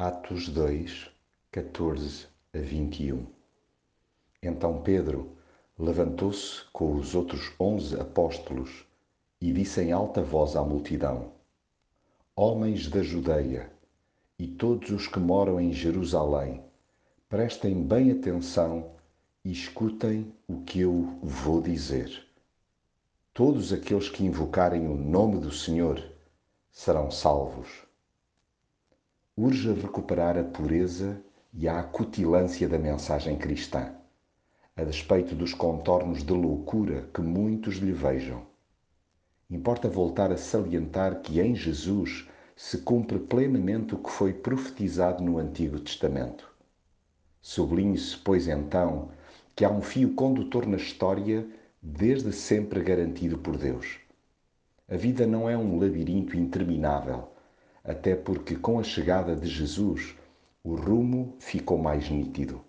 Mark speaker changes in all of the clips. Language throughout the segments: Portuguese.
Speaker 1: Atos 2, 14 a 21 Então Pedro levantou-se com os outros onze apóstolos e disse em alta voz à multidão: Homens da Judeia e todos os que moram em Jerusalém, prestem bem atenção e escutem o que eu vou dizer. Todos aqueles que invocarem o nome do Senhor serão salvos urge recuperar a pureza e a acutilância da mensagem cristã, a despeito dos contornos de loucura que muitos lhe vejam. Importa voltar a salientar que em Jesus se cumpre plenamente o que foi profetizado no Antigo Testamento. Sublinhe-se, pois então, que há um fio condutor na história desde sempre garantido por Deus. A vida não é um labirinto interminável até porque com a chegada de Jesus o rumo ficou mais nítido.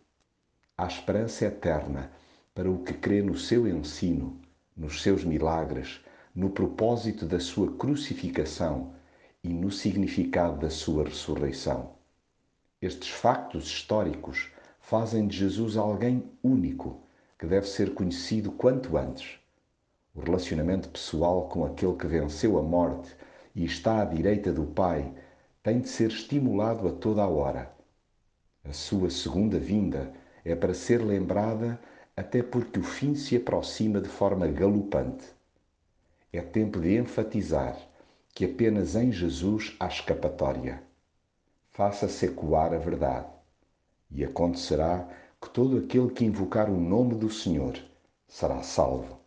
Speaker 1: Há esperança eterna para o que crê no seu ensino, nos seus milagres, no propósito da sua crucificação e no significado da sua ressurreição. Estes factos históricos fazem de Jesus alguém único que deve ser conhecido quanto antes. O relacionamento pessoal com aquele que venceu a morte e está à direita do Pai, tem de ser estimulado a toda a hora. A sua segunda vinda é para ser lembrada até porque o fim se aproxima de forma galopante. É tempo de enfatizar que apenas em Jesus há escapatória. Faça-se ecoar a verdade, e acontecerá que todo aquele que invocar o nome do Senhor será salvo.